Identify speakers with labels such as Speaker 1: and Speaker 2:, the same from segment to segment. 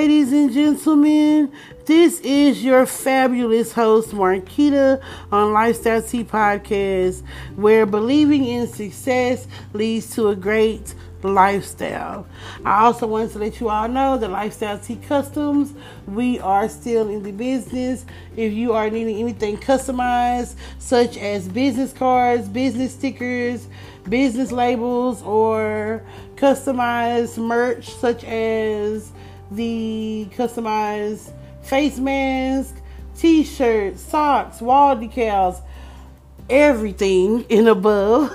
Speaker 1: ladies and gentlemen. This is your fabulous host, Marquita, on Lifestyle Tea Podcast, where believing in success leads to a great lifestyle. I also want to let you all know that Lifestyle Tea Customs, we are still in the business. If you are needing anything customized, such as business cards, business stickers, business labels, or customized merch, such as the customized face mask, t shirts, socks, wall decals everything in above,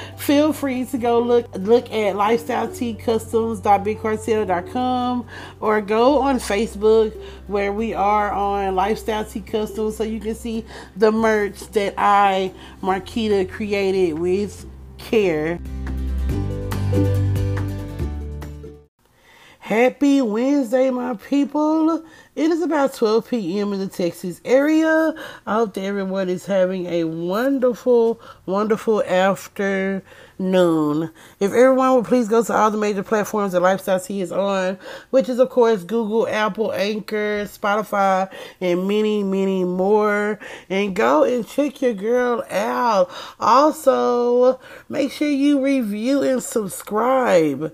Speaker 1: feel free to go look look at lifestyleteacustoms.bigcartel.com or go on Facebook where we are on Lifestyle Tea Customs so you can see the merch that I, Marquita, created with care. Happy Wednesday, my people. It is about 12 p.m. in the Texas area. I hope that everyone is having a wonderful, wonderful afternoon. If everyone would please go to all the major platforms that Lifestyle Tea is on, which is, of course, Google, Apple, Anchor, Spotify, and many, many more. And go and check your girl out. Also, make sure you review and subscribe.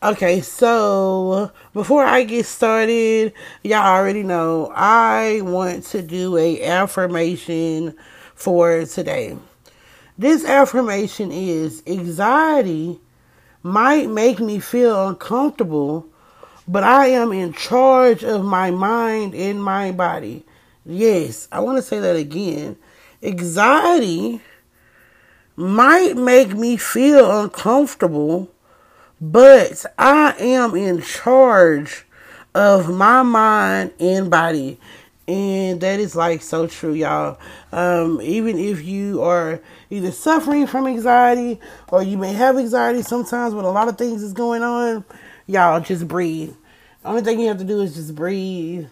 Speaker 1: Okay, so before I get started, y'all already know I want to do a affirmation for today. This affirmation is anxiety might make me feel uncomfortable, but I am in charge of my mind and my body. Yes, I want to say that again. Anxiety might make me feel uncomfortable but I am in charge of my mind and body. And that is like so true, y'all. Um, even if you are either suffering from anxiety or you may have anxiety sometimes when a lot of things is going on, y'all just breathe. The only thing you have to do is just breathe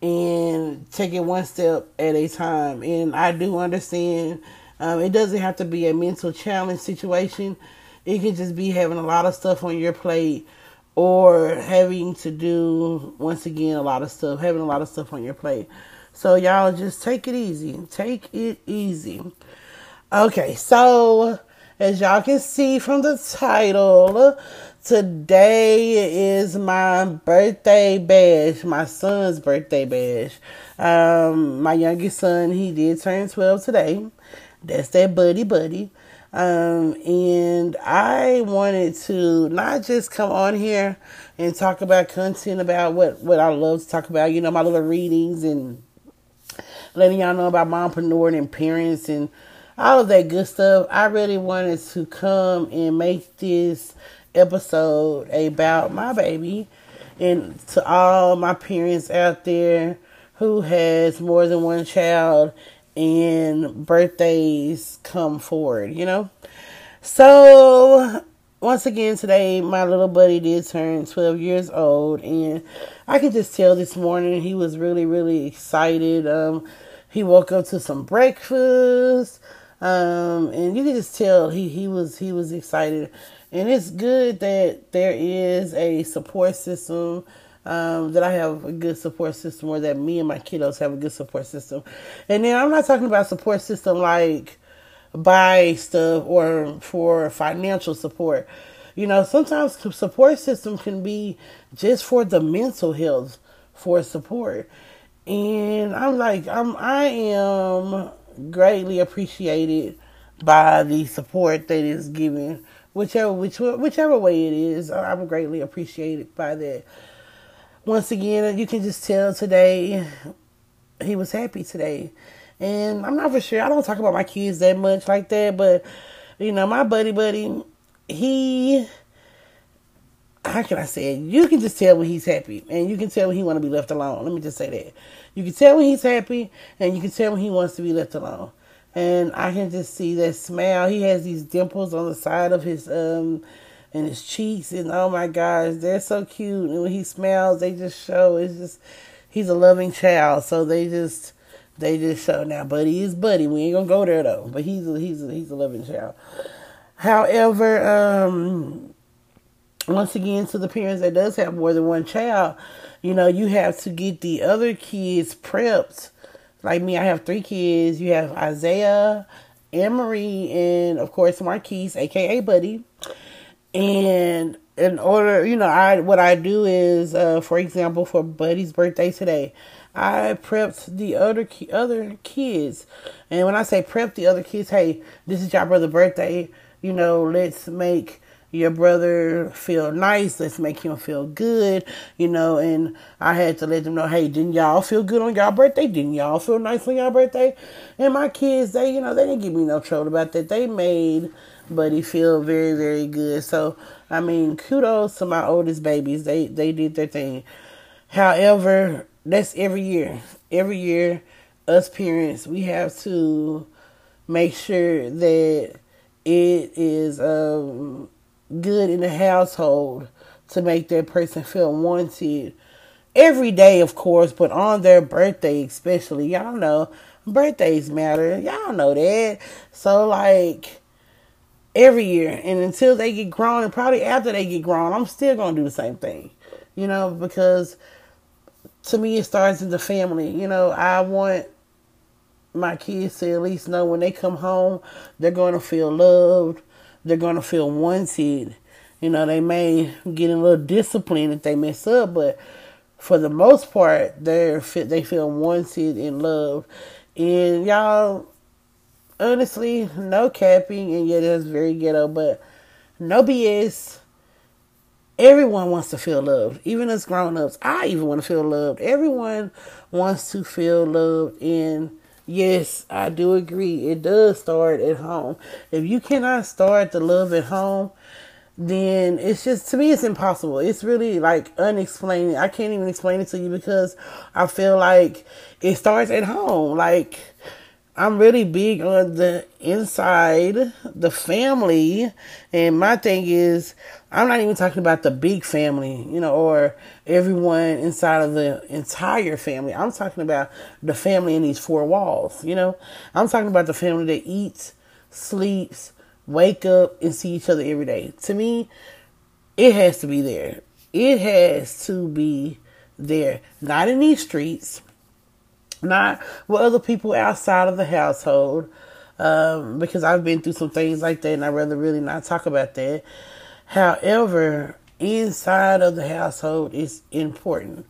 Speaker 1: and take it one step at a time. And I do understand um, it doesn't have to be a mental challenge situation. It could just be having a lot of stuff on your plate or having to do, once again, a lot of stuff, having a lot of stuff on your plate. So, y'all just take it easy. Take it easy. Okay, so as y'all can see from the title, today is my birthday bash, my son's birthday bash. Um, my youngest son, he did turn 12 today. That's that buddy buddy. Um, and I wanted to not just come on here and talk about content about what, what I love to talk about, you know, my little readings and letting y'all know about mompreneur and parents and all of that good stuff. I really wanted to come and make this episode about my baby and to all my parents out there who has more than one child and birthdays come forward, you know? So, once again, today my little buddy did turn 12 years old, and I could just tell this morning he was really, really excited. Um, he woke up to some breakfast, um, and you could just tell he, he was he was excited. And it's good that there is a support system um, that I have a good support system or that me and my kiddos have a good support system. And then I'm not talking about support system like buy stuff or for financial support. You know, sometimes support system can be just for the mental health for support. And I'm like, I'm I am greatly appreciated by the support that is given, whichever which whichever way it is. I'm greatly appreciated by that once again, you can just tell today he was happy today. And I'm not for sure. I don't talk about my kids that much like that, but you know, my buddy buddy, he how can I say it? You can just tell when he's happy and you can tell when he wanna be left alone. Let me just say that. You can tell when he's happy and you can tell when he wants to be left alone. And I can just see that smile. He has these dimples on the side of his um and his cheeks and oh my gosh, they're so cute. And when he smiles, they just show it's just he's a loving child. So they just they just show now. Buddy is Buddy. We ain't gonna go there though. But he's a, he's a, he's a loving child. However, um, once again, to the parents that does have more than one child, you know, you have to get the other kids prepped. Like me, I have three kids. You have Isaiah, Emery, and of course Marquise, aka Buddy. And in order, you know, I what I do is, uh, for example, for Buddy's birthday today, I prepped the other other kids, and when I say prep the other kids, hey, this is your brother's birthday. You know, let's make your brother feel nice. Let's make him feel good, you know. And I had to let them know, hey, didn't y'all feel good on y'all birthday? Didn't y'all feel nice on y'all birthday? And my kids, they, you know, they didn't give me no trouble about that. They made Buddy feel very, very good. So, I mean, kudos to my oldest babies. They they did their thing. However, that's every year. Every year, us parents, we have to make sure that it is um good in the household to make that person feel wanted every day, of course, but on their birthday, especially. Y'all know birthdays matter. Y'all know that. So, like, every year, and until they get grown, and probably after they get grown, I'm still going to do the same thing, you know, because to me, it starts in the family. You know, I want my kids to at least know when they come home, they're going to feel loved they're going to feel wanted. You know, they may get a little discipline if they mess up, but for the most part, they're they feel wanted and loved. And y'all, honestly, no capping, and yet it's very ghetto, but no BS. Everyone wants to feel loved, even as grown ups. I even want to feel loved. Everyone wants to feel loved, and yes, I do agree. It does start at home. If you cannot start the love at home, then it's just to me it's impossible. It's really like unexplained. I can't even explain it to you because I feel like it starts at home. Like I'm really big on the inside, the family, and my thing is I'm not even talking about the big family, you know, or everyone inside of the entire family. I'm talking about the family in these four walls, you know. I'm talking about the family that eats, sleeps, wake up and see each other every day. To me, it has to be there. It has to be there. Not in these streets not with other people outside of the household, um, because I've been through some things like that, and I'd rather really not talk about that. However, inside of the household is important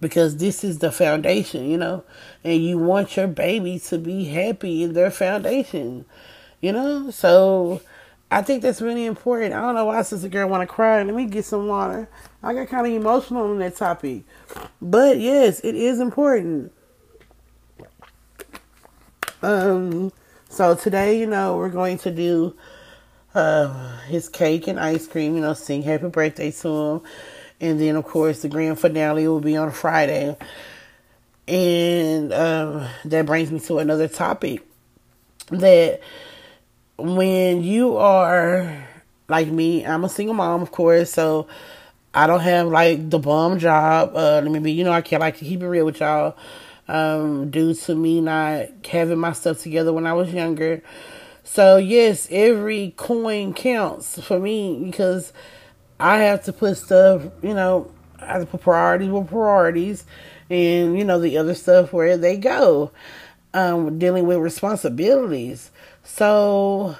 Speaker 1: because this is the foundation, you know, and you want your baby to be happy in their foundation, you know. So I think that's really important. I don't know why sister girl want to cry. Let me get some water. I got kind of emotional on that topic, but yes, it is important. Um, so today, you know, we're going to do uh, his cake and ice cream, you know, sing happy birthday to him. And then, of course, the grand finale will be on Friday. And um, that brings me to another topic that when you are like me, I'm a single mom, of course, so I don't have like the bum job. Uh, let me be, you know, I can't like to keep it real with y'all um, due to me not having my stuff together when I was younger. So, yes, every coin counts for me because I have to put stuff, you know, I have to put priorities with priorities and, you know, the other stuff where they go, um, dealing with responsibilities. So,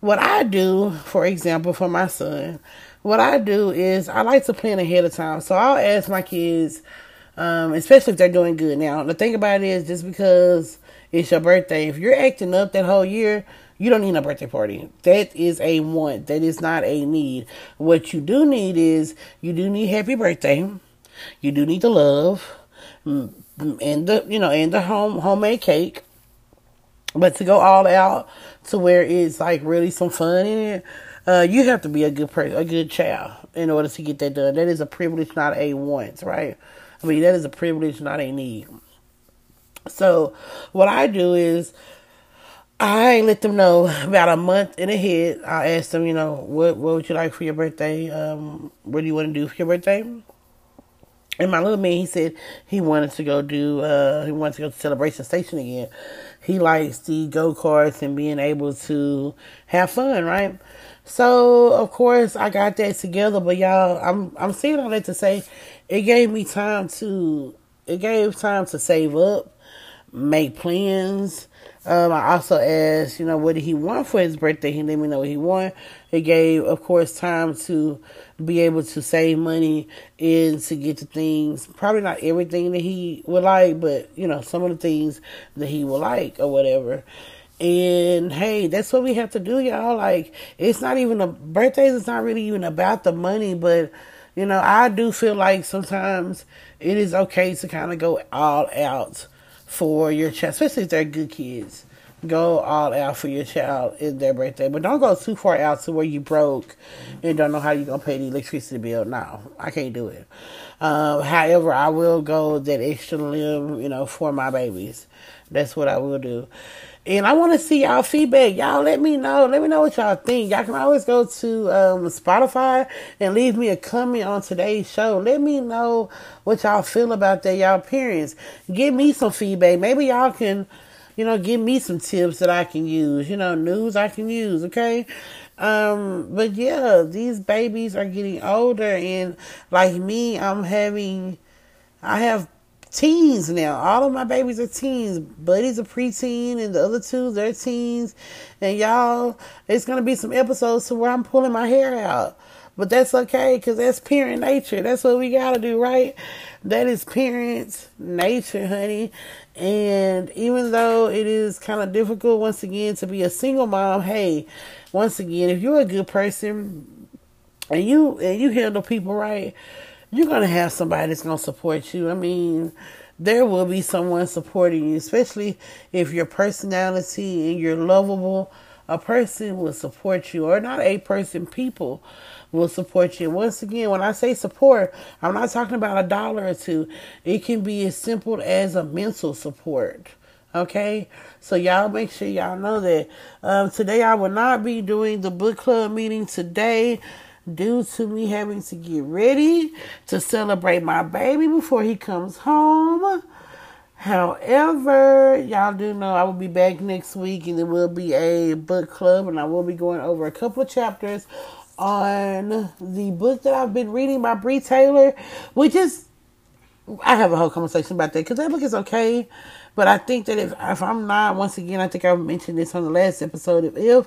Speaker 1: what I do, for example, for my son, what I do is I like to plan ahead of time. So, I'll ask my kids, um, especially if they're doing good. Now, the thing about it is, just because it's your birthday, if you're acting up that whole year, you don't need a birthday party. That is a want. That is not a need. What you do need is you do need happy birthday. You do need the love mm, and the you know and the home homemade cake. But to go all out to where it's like really some fun in it, uh, you have to be a good person, a good child in order to get that done. That is a privilege, not a want, right? I mean, that is a privilege, not a need. So, what I do is I let them know about a month in ahead. I ask them, you know, what what would you like for your birthday? Um, what do you want to do for your birthday? And my little man, he said he wanted to go do, uh, he wanted to go to Celebration Station again. He likes the go karts and being able to have fun, right? So of course I got that together, but y'all, I'm I'm saying all that to say, it gave me time to, it gave time to save up, make plans. Um, I also asked, you know, what did he want for his birthday? He let me know what he wanted. It gave, of course, time to be able to save money and to get the things. Probably not everything that he would like, but you know, some of the things that he would like or whatever. And hey, that's what we have to do, y'all. Like, it's not even a birthdays. It's not really even about the money, but you know, I do feel like sometimes it is okay to kind of go all out for your child, especially if they're good kids. Go all out for your child in their birthday, but don't go too far out to where you broke and don't know how you're gonna pay the electricity bill. No, I can't do it. Um, however, I will go that extra limb, you know, for my babies. That's what I will do. And I want to see y'all feedback. Y'all let me know. Let me know what y'all think. Y'all can always go to um, Spotify and leave me a comment on today's show. Let me know what y'all feel about that, y'all parents. Give me some feedback. Maybe y'all can, you know, give me some tips that I can use. You know, news I can use. Okay. Um, but yeah, these babies are getting older, and like me, I'm having, I have teens now. All of my babies are teens. Buddy's a preteen, and the other two they're teens. And y'all, it's gonna be some episodes to where I'm pulling my hair out. But that's okay, cause that's parent nature. That's what we gotta do, right? That is parents' nature, honey. And even though it is kind of difficult once again to be a single mom, hey, once again, if you're a good person and you and you handle people right, you're to have somebody that's to support you. I mean, there will be someone supporting you, especially if your personality and you're lovable. A person will support you, or not a person, people will support you. Once again, when I say support, I'm not talking about a dollar or two. It can be as simple as a mental support. Okay, so y'all make sure y'all know that. Um, today I will not be doing the book club meeting today due to me having to get ready to celebrate my baby before he comes home. However, y'all do know I will be back next week and there will be a book club and I will be going over a couple of chapters on the book that I've been reading by Brie Taylor, which is I have a whole conversation about that because that book is okay. But I think that if if I'm not, once again, I think I mentioned this on the last episode. If, if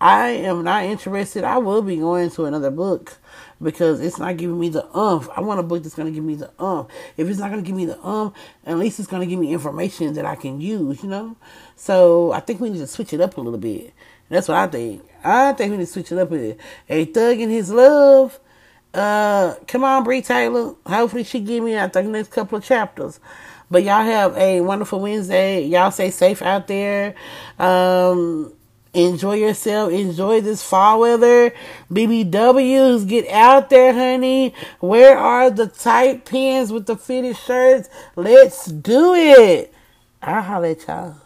Speaker 1: I am not interested, I will be going to another book because it's not giving me the umph. I want a book that's going to give me the umph. If it's not going to give me the umph, at least it's going to give me information that I can use, you know? So I think we need to switch it up a little bit. That's what I think. I think we need to switch it up a. A Thug and His Love. Uh, come on, Brie Taylor. Hopefully she give me, out the next couple of chapters. But y'all have a wonderful Wednesday. Y'all stay safe out there. Um, Enjoy yourself. Enjoy this fall weather. BBWs, get out there, honey. Where are the tight pants with the fitted shirts? Let's do it. I'll holler at y'all.